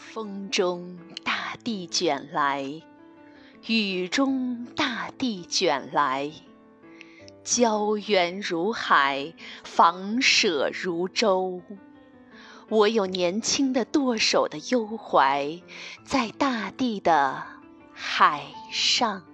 风中大地卷来雨中大地卷来胶原如海房舍如舟。我有年轻的舵手的忧怀在大地的海上。